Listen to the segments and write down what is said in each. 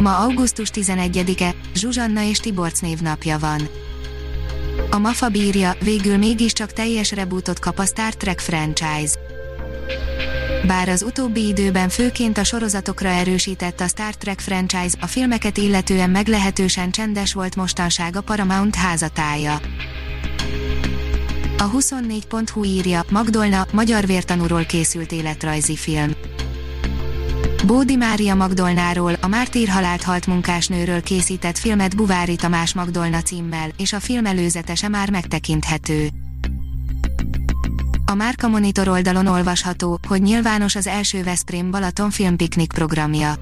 Ma augusztus 11-e, Zsuzsanna és Tiborc névnapja van. A MAFA bírja, végül mégiscsak teljes rebootot kap a Star Trek franchise. Bár az utóbbi időben főként a sorozatokra erősített a Star Trek franchise, a filmeket illetően meglehetősen csendes volt mostanság a Paramount házatája. A 24.hu írja, Magdolna, magyar vértanúról készült életrajzi film. Bódi Mária Magdolnáról, a Mártír halált halt munkásnőről készített filmet Buvári Tamás Magdolna címmel, és a film előzetese már megtekinthető. A Márka Monitor oldalon olvasható, hogy nyilvános az első Veszprém Balaton filmpiknik programja.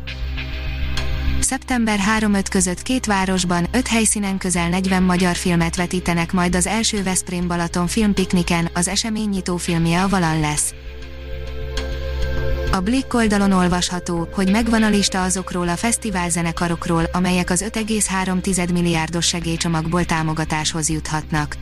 Szeptember 3-5 között két városban, öt helyszínen közel 40 magyar filmet vetítenek majd az első Veszprém Balaton filmpikniken, az esemény nyitó filmje a Valan lesz. A Blick oldalon olvasható, hogy megvan a lista azokról a fesztiválzenekarokról, amelyek az 5,3 milliárdos segélycsomagból támogatáshoz juthatnak.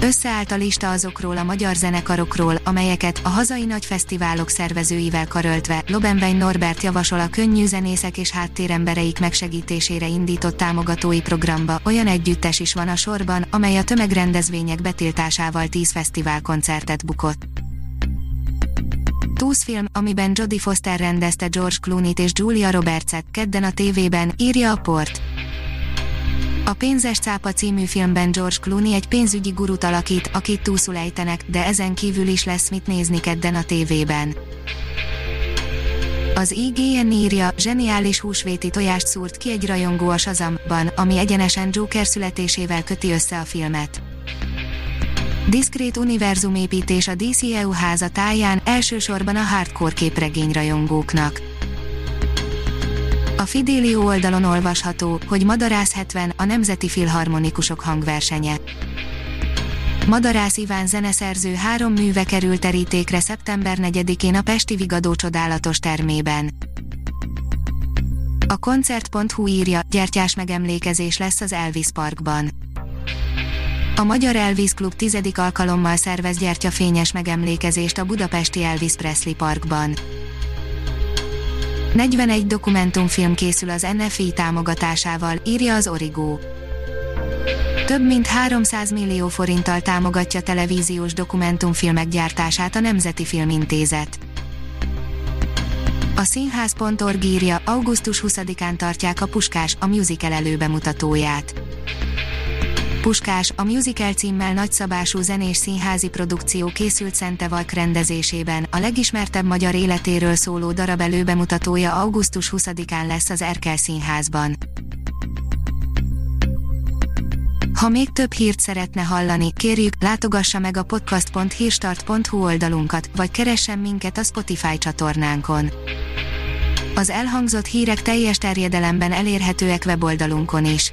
Összeállt a lista azokról a magyar zenekarokról, amelyeket a hazai nagy fesztiválok szervezőivel karöltve Lobenvein Norbert javasol a könnyű zenészek és háttérembereik megsegítésére indított támogatói programba. Olyan együttes is van a sorban, amely a tömegrendezvények betiltásával 10 fesztiválkoncertet bukott. Túszfilm, amiben Jodie Foster rendezte George Clooney-t és Julia Roberts-et kedden a tévében, írja a port. A Pénzes cápa című filmben George Clooney egy pénzügyi gurut alakít, akit túlszul ejtenek, de ezen kívül is lesz mit nézni kedden a tévében. Az IGN írja, zseniális húsvéti tojást szúrt ki egy rajongó a Shazamban, ami egyenesen Joker születésével köti össze a filmet. Diszkrét univerzumépítés a DCEU háza táján, elsősorban a hardcore képregény rajongóknak. A Fidelio oldalon olvasható, hogy Madarász 70 a Nemzeti Filharmonikusok hangversenye. Madarász Iván zeneszerző három műve került terítékre szeptember 4-én a Pesti Vigadó csodálatos termében. A koncert.hu írja, gyertyás megemlékezés lesz az Elvis Parkban. A Magyar Elvis Klub tizedik alkalommal szervez gyertyafényes megemlékezést a budapesti Elvis Presley Parkban. 41 dokumentumfilm készül az NFI támogatásával, írja az Origo. Több mint 300 millió forinttal támogatja televíziós dokumentumfilmek gyártását a Nemzeti Filmintézet. A színház.org írja, augusztus 20-án tartják a Puskás, a musical előbemutatóját. Puskás, a musical címmel nagyszabású zenés színházi produkció készült Szente Valk rendezésében, a legismertebb magyar életéről szóló darab előbemutatója augusztus 20-án lesz az Erkel Színházban. Ha még több hírt szeretne hallani, kérjük, látogassa meg a podcast.hírstart.hu oldalunkat, vagy keressen minket a Spotify csatornánkon. Az elhangzott hírek teljes terjedelemben elérhetőek weboldalunkon is.